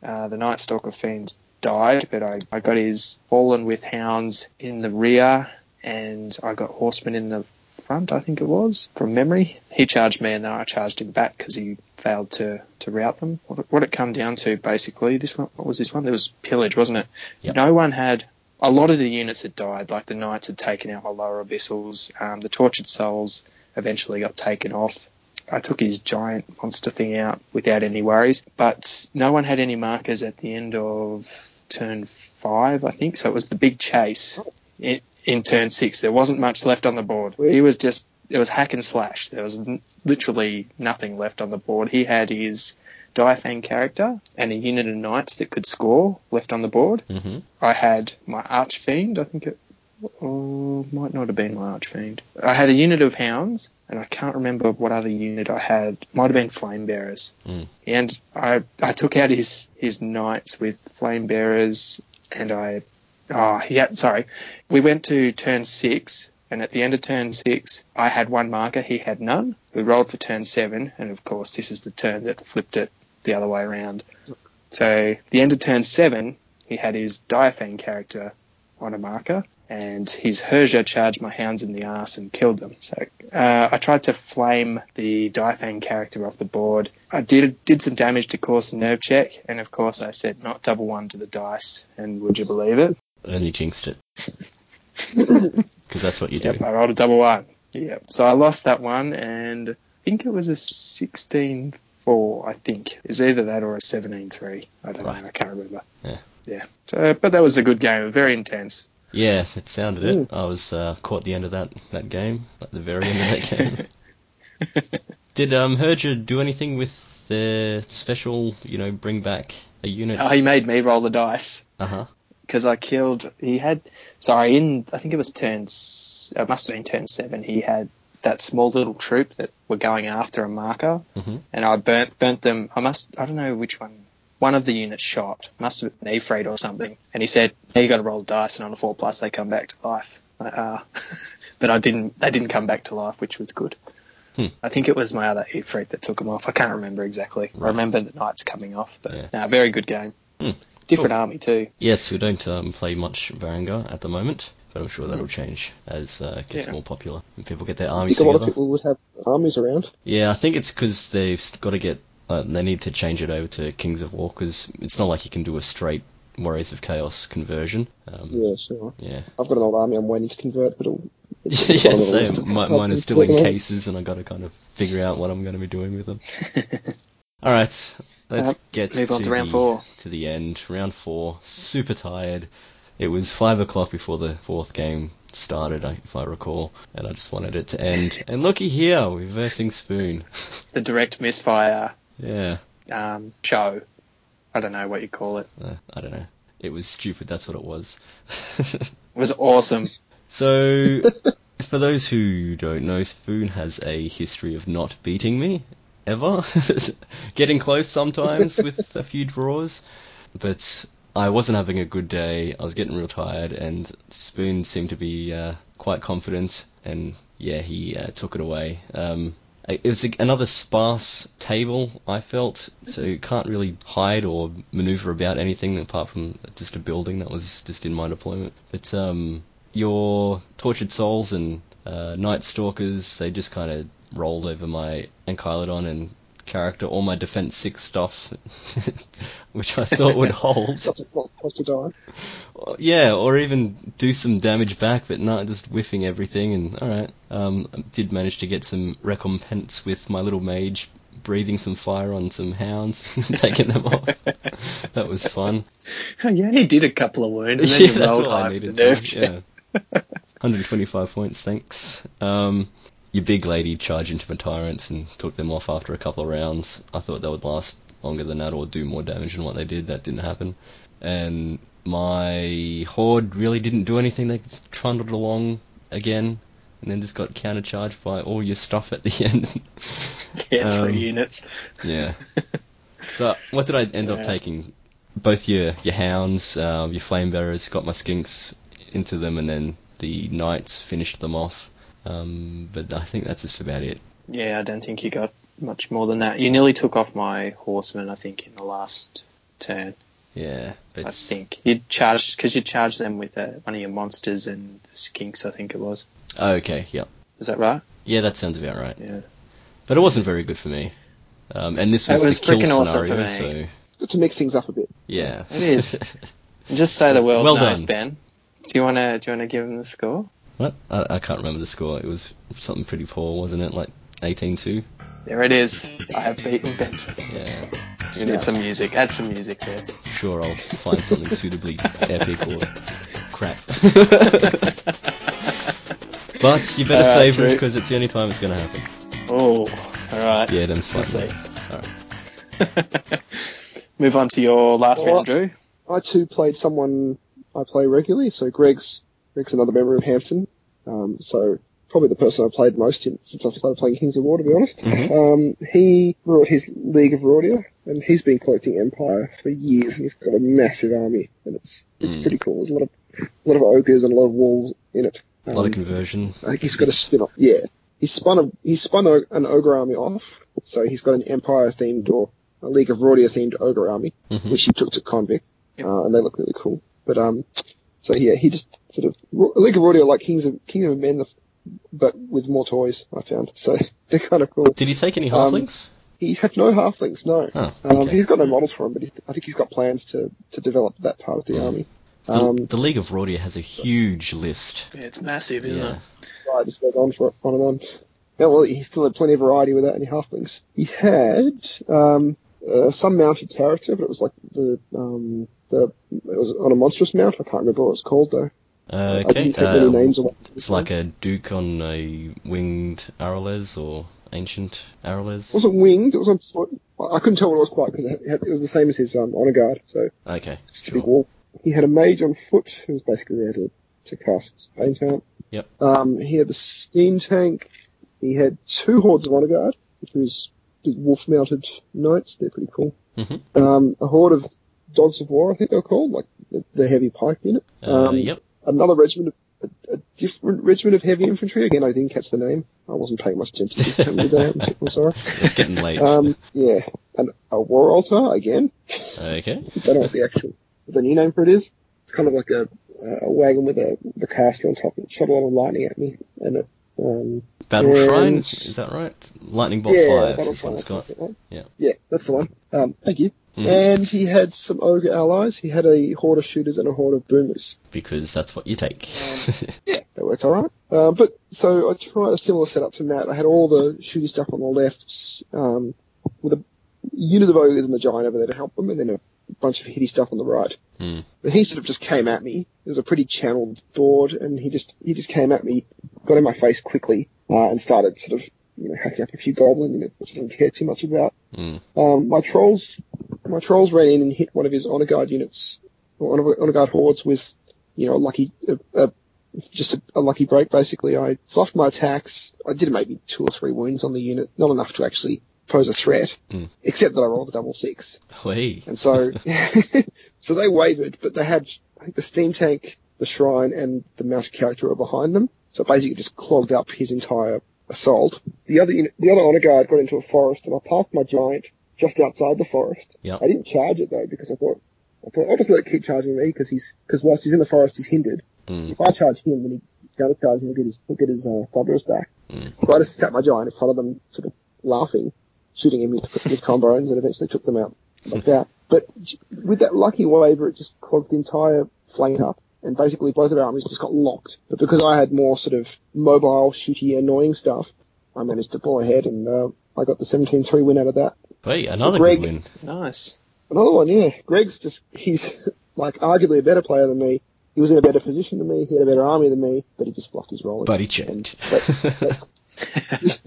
Speaker 2: uh, the Night Stalker fiend died, but I, I got his fallen with hounds in the rear, and I got horsemen in the front. I think it was from memory. He charged me, and then I charged him back because he failed to to rout them. What, it- what it come down to basically, this one, what was this one? There was pillage, wasn't it?
Speaker 3: Yep.
Speaker 2: No one had. A lot of the units had died, like the knights had taken out my lower abyssals. Um, the tortured souls eventually got taken off. I took his giant monster thing out without any worries, but no one had any markers at the end of turn five, I think. So it was the big chase in, in turn six. There wasn't much left on the board. He was just it was hack and slash. There was n- literally nothing left on the board. He had his Diafang character and a unit of knights that could score left on the board.
Speaker 3: hmm
Speaker 2: I had my Archfiend, I think it oh, might not have been my Archfiend. I had a unit of hounds, and I can't remember what other unit I had. Might have been Flame Bearers.
Speaker 3: Mm.
Speaker 2: And I I took out his his knights with Flame Bearers, and I oh yeah sorry, we went to turn six. And at the end of turn six, I had one marker, he had none. We rolled for turn seven, and of course, this is the turn that flipped it the other way around. So, the end of turn seven, he had his Diafang character on a marker, and his Herja charged my hounds in the ass and killed them. So uh, I tried to flame the Diafang character off the board. I did did some damage to cause and nerve check, and of course I said not double one to the dice, and would you believe it?
Speaker 3: And you jinxed it. Because that's what you do.
Speaker 2: Yep, I rolled a double one. Yeah. So I lost that one, and I think it was a 16-4, I think. It's either that or a 17-3. I don't
Speaker 3: Right.
Speaker 2: know. I can't remember.
Speaker 3: Yeah.
Speaker 2: Yeah. So, but that was a good game. Very intense.
Speaker 3: Yeah, it sounded it. I was uh, caught the end of that, that game, at the very end of that game. Did um, Herja do anything with the special, you know, bring back a unit?
Speaker 2: Oh, he made me roll the dice.
Speaker 3: Uh huh.
Speaker 2: Because I killed. He had sorry in I think it was turn. s- It must have been turn seven. He had that small little troop that were going after a marker,
Speaker 3: Mhm.
Speaker 2: and I burnt burnt them. I must. I don't know which one one of the units shot. Must have been Efreet or something. And he said, "Now you got to roll dice, and on a four plus, they come back to life." Ah. but I didn't. They didn't come back to life, which was good.
Speaker 3: Hmm.
Speaker 2: I think it was my other Efreet that took them off. I can't remember exactly. I remember the knights coming off, but
Speaker 3: Yeah.
Speaker 2: nah, very good game.
Speaker 3: Hmm.
Speaker 2: Different army too.
Speaker 3: Yes, we don't um, play much Varangur at the moment, but I'm sure that'll change as uh, it gets
Speaker 2: Yeah.
Speaker 3: more popular and people get their
Speaker 4: I
Speaker 3: armies
Speaker 4: think a lot of people would have armies around.
Speaker 3: Yeah, I think it's because they've got to get. Uh, they need to change it over to Kings of War because it's not like you can do a straight Warriors of Chaos conversion. Um,
Speaker 4: Yeah, sure.
Speaker 3: yeah.
Speaker 4: I've got an old army I'm waiting to convert, but it'll.
Speaker 3: yeah,
Speaker 4: on
Speaker 3: same.
Speaker 4: of
Speaker 3: My, mine is still in cases, and I've got to kind of figure out what I'm going to be doing with them. All right, let's
Speaker 2: Yep,
Speaker 3: get
Speaker 2: move on to round
Speaker 3: the,
Speaker 2: four.
Speaker 3: To the end, round four. Super tired. It was five o'clock before the fourth game started, I- if I recall, and I just wanted it to end. And looky here, we're versing Spoon.
Speaker 2: The direct misfire
Speaker 3: yeah,
Speaker 2: um, show. I don't know what you call it.
Speaker 3: uh, I don't know. It was stupid. That's what it was.
Speaker 2: It was awesome.
Speaker 3: So, for those who don't know, Spoon has a history of not beating me ever. Getting close sometimes with a few draws, but I wasn't having a good day. I was getting real tired, and Spoon seemed to be uh, quite confident, and yeah, he uh, took it away. Um, it was another sparse table, I felt, so you can't really hide or maneuver about anything apart from just a building that was just in my deployment. But um, your Tortured Souls and uh, Night Stalkers, they just kind of rolled over my Ankylodon and character, all my Defense 6 stuff, which I thought would hold.
Speaker 4: Something not supposed to die.
Speaker 3: Yeah, or even do some damage back, but not just whiffing everything. And alright, um, I did manage to get some recompense with my little mage breathing some fire on some hounds, taking them off. that was fun.
Speaker 2: You only did a couple of wounds and then
Speaker 3: yeah,
Speaker 2: you
Speaker 3: that's
Speaker 2: rolled
Speaker 3: all I
Speaker 2: high for the
Speaker 3: needed.
Speaker 2: nerf
Speaker 3: To, yeah. 125 points, thanks. Um, your big lady charged into my tyrants and took them off after a couple of rounds. I thought they would last longer than that or do more damage than what they did. That didn't happen. And my horde really didn't do anything. They just trundled along again and then just got countercharged by all your stuff at the end.
Speaker 2: Yeah, three
Speaker 3: Um,
Speaker 2: units.
Speaker 3: yeah. So what did I end up taking? Both your your hounds, um, your flame bearers, got my skinks into them, and then the knights finished them off. Um, but I think that's just about it.
Speaker 2: Yeah, I don't think you got much more than that. You nearly took off my horseman, I think, in the last turn.
Speaker 3: Yeah, but
Speaker 2: I think you charged because you charged them with uh, one of your monsters and the skinks. I think it was.
Speaker 3: oh, okay, Yep.
Speaker 2: Is that right?
Speaker 3: yeah, that sounds about right.
Speaker 2: Yeah.
Speaker 3: But it wasn't very good for me. Um, and this
Speaker 2: It
Speaker 3: was,
Speaker 2: was
Speaker 3: the kill
Speaker 2: frickin' awesome
Speaker 3: scenario,
Speaker 2: for me.
Speaker 3: so
Speaker 4: Good to mix things up a bit.
Speaker 3: yeah,
Speaker 2: It is. Just say the world
Speaker 3: Well
Speaker 2: knows,
Speaker 3: done.
Speaker 2: Ben. Do you wanna do you wanna give him the score?
Speaker 3: What? I, I can't remember the score. It was something pretty poor, wasn't it? Like 18-2?
Speaker 2: There it is. I have beaten Benson.
Speaker 3: Yeah.
Speaker 2: You need some music. Add some music there.
Speaker 3: Sure, I'll find something suitably epic or crap. but you better
Speaker 2: Alright,
Speaker 3: save it because it's the only time it's going to happen.
Speaker 2: Oh, all right.
Speaker 3: Yeah, them's
Speaker 2: We'll
Speaker 3: five Alright.
Speaker 2: Move on to your last
Speaker 4: Well,
Speaker 2: round, Drew.
Speaker 4: I too played someone I play regularly, so Greg's Greg's another member of Hampton. Um, so probably the person I've played most in, since I've started playing Kings of War, to be honest.
Speaker 3: Mhm.
Speaker 4: Um, he brought his League of Rhordia, and he's been collecting Empire for years, and he's got a massive army, and it's it's
Speaker 3: Mm.
Speaker 4: pretty cool. There's a lot of a lot of ogres and a lot of wolves in it.
Speaker 3: A lot of
Speaker 4: Um,
Speaker 3: conversion.
Speaker 4: I think he's got a spin off. Yeah, he's spun a he's spun a, an ogre army off, so he's got an Empire themed or a League of Rhordia themed ogre army,
Speaker 3: Mhm.
Speaker 4: which he took to Convict,
Speaker 2: Yep.
Speaker 4: uh, and they look really cool. But um, so yeah, he just sort of League of Rhordia like Kings of King of Men, but with more toys. I found so they're kind of cool.
Speaker 3: Did he take any
Speaker 4: Um,
Speaker 3: halflings?
Speaker 4: He had no halflings, no.
Speaker 3: oh,
Speaker 4: Um, he's got no models for him, but he, I think he's got plans to to develop that part of the
Speaker 3: Mm.
Speaker 4: army.
Speaker 3: the,
Speaker 4: Um,
Speaker 3: the League of Rhordia has a huge list.
Speaker 2: Yeah, it's massive, isn't
Speaker 3: Yeah.
Speaker 2: it?
Speaker 4: I just goes on for on and on. Yeah, well, he still had plenty of variety without any halflings. He had um, uh, some mounted character, but it was like the um, the it was on a monstrous mount. I can't remember what it's called though.
Speaker 3: Uh, okay.
Speaker 4: didn't take many names.
Speaker 3: It's like a duke on a winged Aralez or ancient Aralez.
Speaker 4: It wasn't winged. It was on foot. I couldn't tell what it was quite because it, it was the same as his um, honor guard. So
Speaker 3: Okay,
Speaker 4: a big
Speaker 3: sure.
Speaker 4: wall. He had a mage on foot who was basically there to, to cast Bane Chant.
Speaker 3: Yep.
Speaker 4: Um, he had the steam tank. He had two hordes of honor guard, which was big wolf-mounted knights. They're pretty cool.
Speaker 3: Mhm.
Speaker 4: Um, a horde of dogs of war, I think they're called, like the, the heavy pike unit.
Speaker 3: Uh,
Speaker 4: Um,
Speaker 3: yep.
Speaker 4: Another regiment, of, a, a different regiment of heavy infantry. Again, I didn't catch the name. I wasn't paying much attention to this time of the day. I'm, I'm sorry.
Speaker 3: It's getting late.
Speaker 4: Um, yeah, and a war altar again.
Speaker 3: okay.
Speaker 4: don't know what the actual what the new name for it is. It's kind of like a, a wagon with a a caster on top. It shot a lot of lightning at me, and it um
Speaker 3: Battle
Speaker 4: and-
Speaker 3: Shrine, is that right? Lightning Bolt
Speaker 4: yeah,
Speaker 3: 5
Speaker 4: Battle Shrine, that's it, right?
Speaker 3: Yeah.
Speaker 4: yeah, that's the one. Um, thank you.
Speaker 3: Mhm.
Speaker 4: And he had some ogre allies. He had a horde of shooters and a horde of boomers.
Speaker 3: Because that's what you take.
Speaker 4: Yeah, that worked alright. Uh, but so I tried a similar setup to Matt. I had all the shooty stuff on the left, um, with a unit of ogres and the giant over there to help them, and then a bunch of hitty stuff on the right.
Speaker 3: Hmm.
Speaker 4: But he sort of just came at me. It was a pretty channeled board, and he just he just came at me, got in my face quickly, uh, and started sort of you know hacking up a few goblin units, which I didn't care too much about.
Speaker 3: Hmm.
Speaker 4: Um, my trolls, my trolls ran in and hit one of his honor guard units, or honor, honor guard hordes with, you know, a lucky, a, a, just a, a lucky break. Basically, I fluffed my attacks. I did maybe two or three wounds on the unit, not enough to actually pose a threat,
Speaker 3: Mm.
Speaker 4: except that I rolled a double six.
Speaker 3: Whey.
Speaker 4: And so, so they wavered, but they had, I think the steam tank, the shrine, and the mounted character were behind them. So basically it just clogged up his entire assault. The other unit, the other honor guard got into a forest and I parked my giant just outside the forest.
Speaker 3: Yep.
Speaker 4: I didn't charge it though because I thought, I thought I'll just let it keep charging me because he's, because whilst he's in the forest he's hindered.
Speaker 3: Mm.
Speaker 4: If I charge him then he's going to charge and he'll get his, he'll get his, uh, thunderous back.
Speaker 3: Mm.
Speaker 4: So I just sat my giant in front of them sort of laughing, shooting him with, with trombones and eventually took them out like that. But with that lucky waiver, it just clogged the entire flank up, and basically both of our armies just got locked. But because I had more sort of mobile, shooty, annoying stuff, I managed to pull ahead, and uh, I got the 17-3 win out of that.
Speaker 3: Wait, another
Speaker 4: Greg-
Speaker 3: good win.
Speaker 2: Nice.
Speaker 4: Another one, yeah. Greg's just, he's like arguably a better player than me. He was in a better position than me. He had a better army than me, but he just fluffed his rolling.
Speaker 3: But he
Speaker 4: And
Speaker 3: checked.
Speaker 4: that's, that's,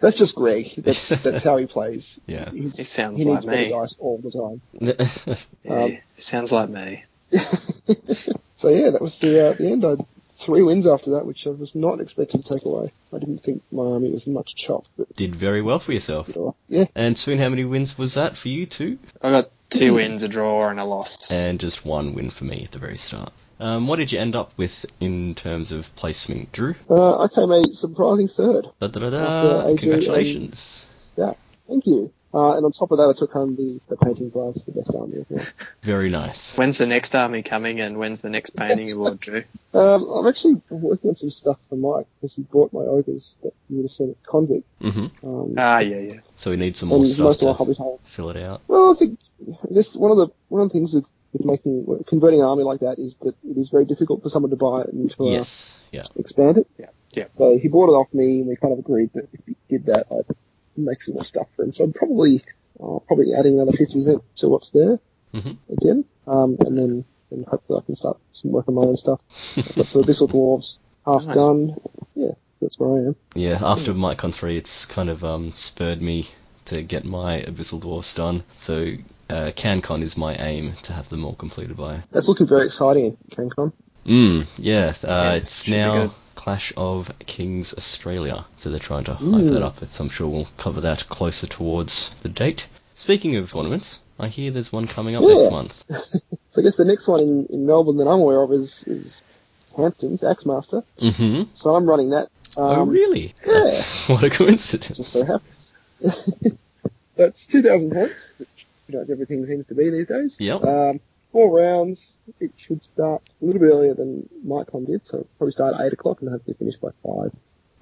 Speaker 4: that's just Greg. That's, that's how he plays.
Speaker 3: Yeah.
Speaker 4: He's,
Speaker 2: He sounds
Speaker 4: he
Speaker 2: like
Speaker 4: better
Speaker 2: me.
Speaker 4: dice all the time.
Speaker 2: Yeah,
Speaker 4: Um,
Speaker 2: sounds like me.
Speaker 4: So yeah, that was the uh, the end. I had three wins after that, which I was not expecting to take away. I didn't think Miami was much chop, but
Speaker 3: Did very well for yourself.
Speaker 4: yeah,
Speaker 3: And Spoon, how many wins was that for you too?
Speaker 2: I got two wins, a draw, and a loss.
Speaker 3: And just one win for me at the very start. Um, what did you end up with in terms of placement, Drew?
Speaker 4: uh, I came a surprising third.
Speaker 3: Da da da da! Congratulations.
Speaker 4: Yeah, thank you. Uh, and on top of that, I took home the, the painting prize for best army as well.
Speaker 3: Very nice.
Speaker 2: When's the next army coming, and when's the next painting award, Drew?
Speaker 4: Um, I'm actually working on some stuff for Mike because he bought my ogres that you would have seen at Convict.
Speaker 3: hmm
Speaker 4: Um,
Speaker 2: Ah, yeah, yeah.
Speaker 3: So we need some more
Speaker 4: and
Speaker 3: stuff
Speaker 4: most of my
Speaker 3: to
Speaker 4: hobby time.
Speaker 3: fill it out.
Speaker 4: Well, I think this one of the one of the things with, with making converting an army like that is that it is very difficult for someone to buy it and to uh,
Speaker 3: Yes. Yeah.
Speaker 4: expand it.
Speaker 2: Yeah, yeah.
Speaker 4: So he bought it off me, and we kind of agreed that if he did that, I'd make some more stuff for him. So I'm probably uh, probably adding another 50% to what's there
Speaker 3: Mhm.
Speaker 4: again, um, and then and hopefully I can start some work on my own stuff. I've got some Abyssal Dwarves half
Speaker 2: Nice.
Speaker 4: done. Yeah, that's where I am.
Speaker 3: Yeah, after MikeCon 3, it's kind of um, spurred me to get my Abyssal dwarves done. So uh, CanCon is my aim to have them all completed by.
Speaker 4: That's looking very exciting, CanCon.
Speaker 3: Mm, yeah, uh,
Speaker 2: Yeah,
Speaker 3: it's now
Speaker 2: good.
Speaker 3: Clash of Kings Australia, so they're trying to hype that up. I'm sure we'll cover that closer towards the date. Speaking of tournaments, I hear there's one coming up
Speaker 4: Yeah.
Speaker 3: next month.
Speaker 4: So I guess the next one in, in Melbourne that I'm aware of is, is Hamptons, Axemaster.
Speaker 3: hmm
Speaker 4: So I'm running that. Um,
Speaker 3: oh, really?
Speaker 4: yeah.
Speaker 3: That's- what a coincidence.
Speaker 4: Just so happens. That's 2,000 points, which pretty much everything seems to be these days.
Speaker 3: Yep.
Speaker 4: Um, four rounds. It should start a little bit earlier than MikeCon did, so probably start at 8 o'clock and hopefully finish by 5.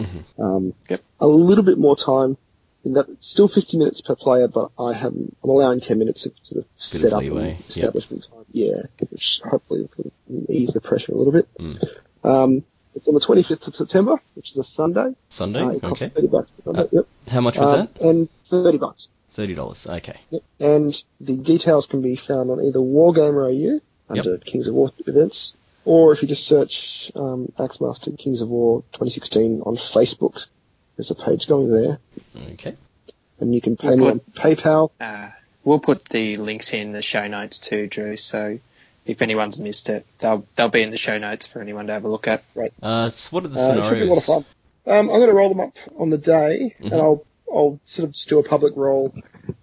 Speaker 3: Mhm.
Speaker 4: Um,
Speaker 2: Yep.
Speaker 4: A little bit more time. In that, still 50 minutes per player, but I have I'm allowing 10 minutes of sort of
Speaker 3: of
Speaker 4: set up
Speaker 3: leeway,
Speaker 4: and
Speaker 3: yep.
Speaker 4: establishment time. Yeah, which hopefully will ease the pressure a little bit.
Speaker 3: Mm.
Speaker 4: Um, it's on the 25th of September, which is a Sunday.
Speaker 3: Sunday?
Speaker 4: Uh,
Speaker 3: okay.
Speaker 4: 30 bucks. Sunday, yep.
Speaker 3: How much was
Speaker 4: Um,
Speaker 3: that?
Speaker 4: And 30 bucks.
Speaker 3: $30. Okay.
Speaker 4: Yep. And the details can be found on either Wargamer AU under Kings of War events, or if you just search um, Axemaster Kings of War 2016 on Facebook, there's a page going there,
Speaker 3: Okay.
Speaker 4: and you can pay
Speaker 2: We'll
Speaker 4: me
Speaker 2: put-
Speaker 4: on PayPal.
Speaker 2: Uh, we'll put the links in the show notes too, Drew. So if anyone's missed it, they'll they'll be in the show notes for anyone to have a look at.
Speaker 3: Uh, so what are the
Speaker 4: Uh, it
Speaker 3: scenarios?
Speaker 4: should be a lot of fun. Um, I'm going to roll them up on the day,
Speaker 3: Mhm.
Speaker 4: and I'll I'll sort of just do a public roll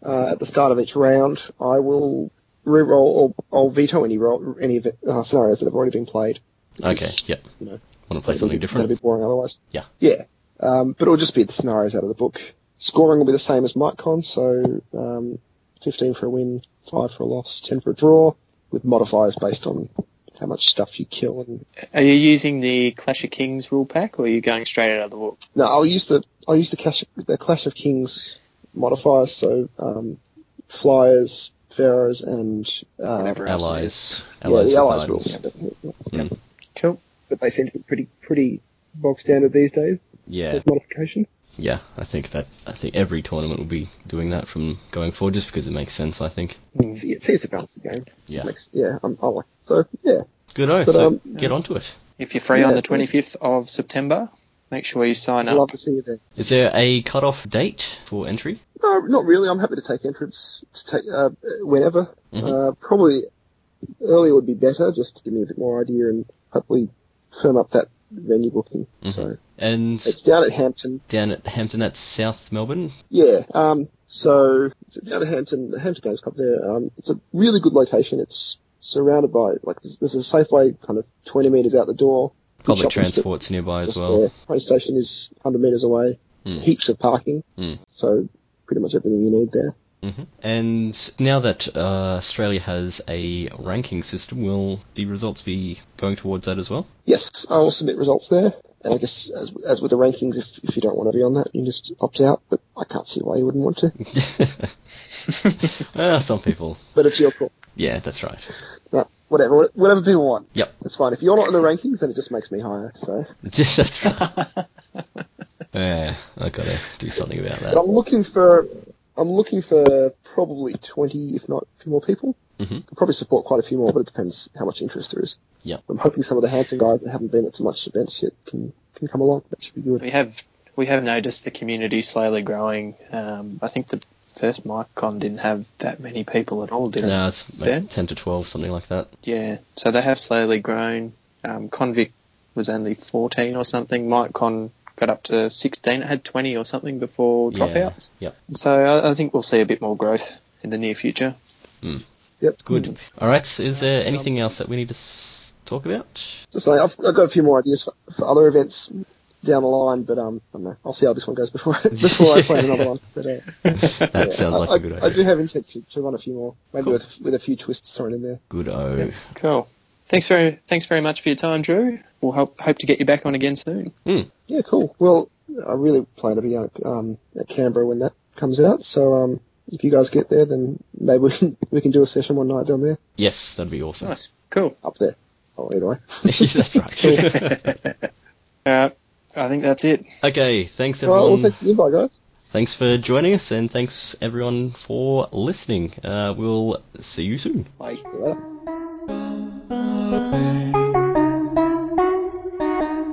Speaker 4: uh, at the start of each round. I will re-roll or I'll veto any roll, any uh, scenarios that have already been played.
Speaker 3: Okay, yep.
Speaker 4: You know,
Speaker 3: Want to play something
Speaker 4: be-
Speaker 3: different?
Speaker 4: That'd be boring otherwise.
Speaker 3: Yeah.
Speaker 4: Yeah. Um, but it'll just be the scenarios out of the book. Scoring will be the same as MikeCon, so um, 15 for a win, 5 for a loss, 10 for a draw, with modifiers based on how much stuff you kill. And
Speaker 2: Are you using the Clash of Kings rule pack, or are you going straight out of the book?
Speaker 4: no, I'll use the I'll use the Clash the Clash of Kings modifiers, so um, flyers, pharaohs, and uh,
Speaker 2: Whatever else it is.
Speaker 3: Allies.
Speaker 4: yeah,
Speaker 3: Allies
Speaker 4: the allies rules. Yeah, that's it. Yeah.
Speaker 3: Mm.
Speaker 2: Cool.
Speaker 4: But they seem to be pretty pretty bog standard these days.
Speaker 3: Yeah,
Speaker 4: With modification.
Speaker 3: yeah. I think that I think every tournament will be doing that from going forward, just because it makes sense. I think.
Speaker 4: So, yeah, it seems to balance the game.
Speaker 3: Yeah.
Speaker 4: Makes, yeah, I'm, I like. So yeah,
Speaker 3: Good. Oh, so
Speaker 4: um,
Speaker 3: get onto it.
Speaker 2: If you're free
Speaker 4: Yeah,
Speaker 2: on the 25th of September, make sure you sign
Speaker 4: I'd
Speaker 2: up.
Speaker 4: love to see you there.
Speaker 3: Is there a cut-off date for entry?
Speaker 4: No, not really. I'm happy to take entrance to take uh, whenever.
Speaker 3: Mhm.
Speaker 4: Uh, probably earlier would be better, just to give me a bit more idea and hopefully firm up that venue booking.
Speaker 3: Mhm.
Speaker 4: So
Speaker 3: And
Speaker 4: it's down at Hampton.
Speaker 3: down at Hampton, that's South Melbourne.
Speaker 4: Yeah. Um. So down at Hampton, the Hampton Games Club there. Um. It's a really good location. It's surrounded by like there's, there's a Safeway kind of 20 meters out the door.
Speaker 3: Public transport's nearby as well.
Speaker 4: there. Train station is 100 meters away.
Speaker 3: Mm.
Speaker 4: Heaps of parking.
Speaker 3: Mm.
Speaker 4: So pretty much everything you need there.
Speaker 3: hmm And now that uh, Australia has a ranking system, will the results be going towards that as well?
Speaker 4: Yes, I will submit results there. And I guess as, as with the rankings, if, if you don't want to be on that, you just opt out. But I can't see why you wouldn't want to.
Speaker 3: Ah, some people.
Speaker 4: But it's your call.
Speaker 3: Yeah, that's right.
Speaker 4: No, whatever, whatever people want.
Speaker 3: Yep.
Speaker 4: That's fine. If you're not in the rankings, then it just makes me higher. So,
Speaker 3: that's right. Yeah, I gotta do something about
Speaker 4: but I'm looking for, I'm looking for probably 20, if not a few more people.
Speaker 3: Mhm.
Speaker 4: Probably support quite a few more, but it depends how much interest there is.
Speaker 3: Yep.
Speaker 4: I'm hoping some of the Hampton guys that haven't been at so much events yet can can come along. That should be good.
Speaker 2: We have we have noticed the community slowly growing. Um, I think the first MikeCon didn't have that many people at all, did it?
Speaker 3: No, it's
Speaker 2: Ben?
Speaker 3: like 10 to 12, something like that.
Speaker 2: Yeah, so they have slowly grown. Um, Convict was only 14 or something. MikeCon got up to 16. It had 20 or something before
Speaker 3: Yeah.
Speaker 2: dropouts.
Speaker 3: Yep.
Speaker 2: So I, I think we'll see a bit more growth in the near future. Hmm.
Speaker 4: Yep.
Speaker 3: Good. Hmm. All right. Is there um, anything else that we need to s- talk about?
Speaker 4: Just saying, I've, I've got a few more ideas for, for other events down the line, but um, I don't know. I'll see how this one goes before before I plan another one. But, uh,
Speaker 3: That
Speaker 4: yeah,
Speaker 3: sounds
Speaker 4: I,
Speaker 3: like
Speaker 4: I,
Speaker 3: a good idea.
Speaker 4: I do have intent to, to run a few more, maybe
Speaker 2: Cool.
Speaker 4: with with a few twists thrown in there.
Speaker 3: Good. Oh.
Speaker 2: Cool. Thanks very thanks very much for your time, Drew. We'll hope hope to get you back on again soon.
Speaker 4: Yeah, cool. Well, I really plan to be out um, at Canberra when that comes out. So um, if you guys get there, then maybe we can, we can do a session one night down there,
Speaker 3: Yes, that'd be awesome.
Speaker 2: Nice. Cool.
Speaker 4: up there. Oh, either way.
Speaker 3: that's right.
Speaker 2: Uh, I think that's it.
Speaker 3: okay. Thanks
Speaker 4: All right, well,
Speaker 3: everyone.
Speaker 4: thanks for the invite, guys.
Speaker 3: Thanks for joining us, and thanks everyone for listening. Uh, we'll see you soon.
Speaker 2: Bye.
Speaker 4: See you later.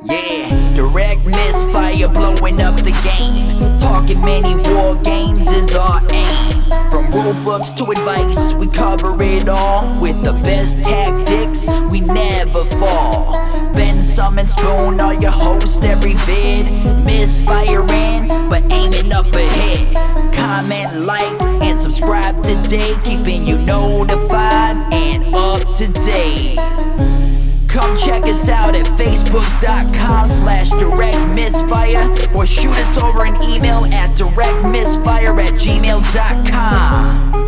Speaker 1: Yeah, direct misfire blowing up the game. Talking many war games is our aim. From rule books to advice, we cover it all. With the best tactics, we never fall. Ben Summon Spoon all your host every vid. Misfiring, but aiming up ahead. Comment, like, and subscribe today. Keeping you notified and up to date. Come check us out at facebook.com slash direct misfire or shoot us over an email at directmisfire at gmail.com.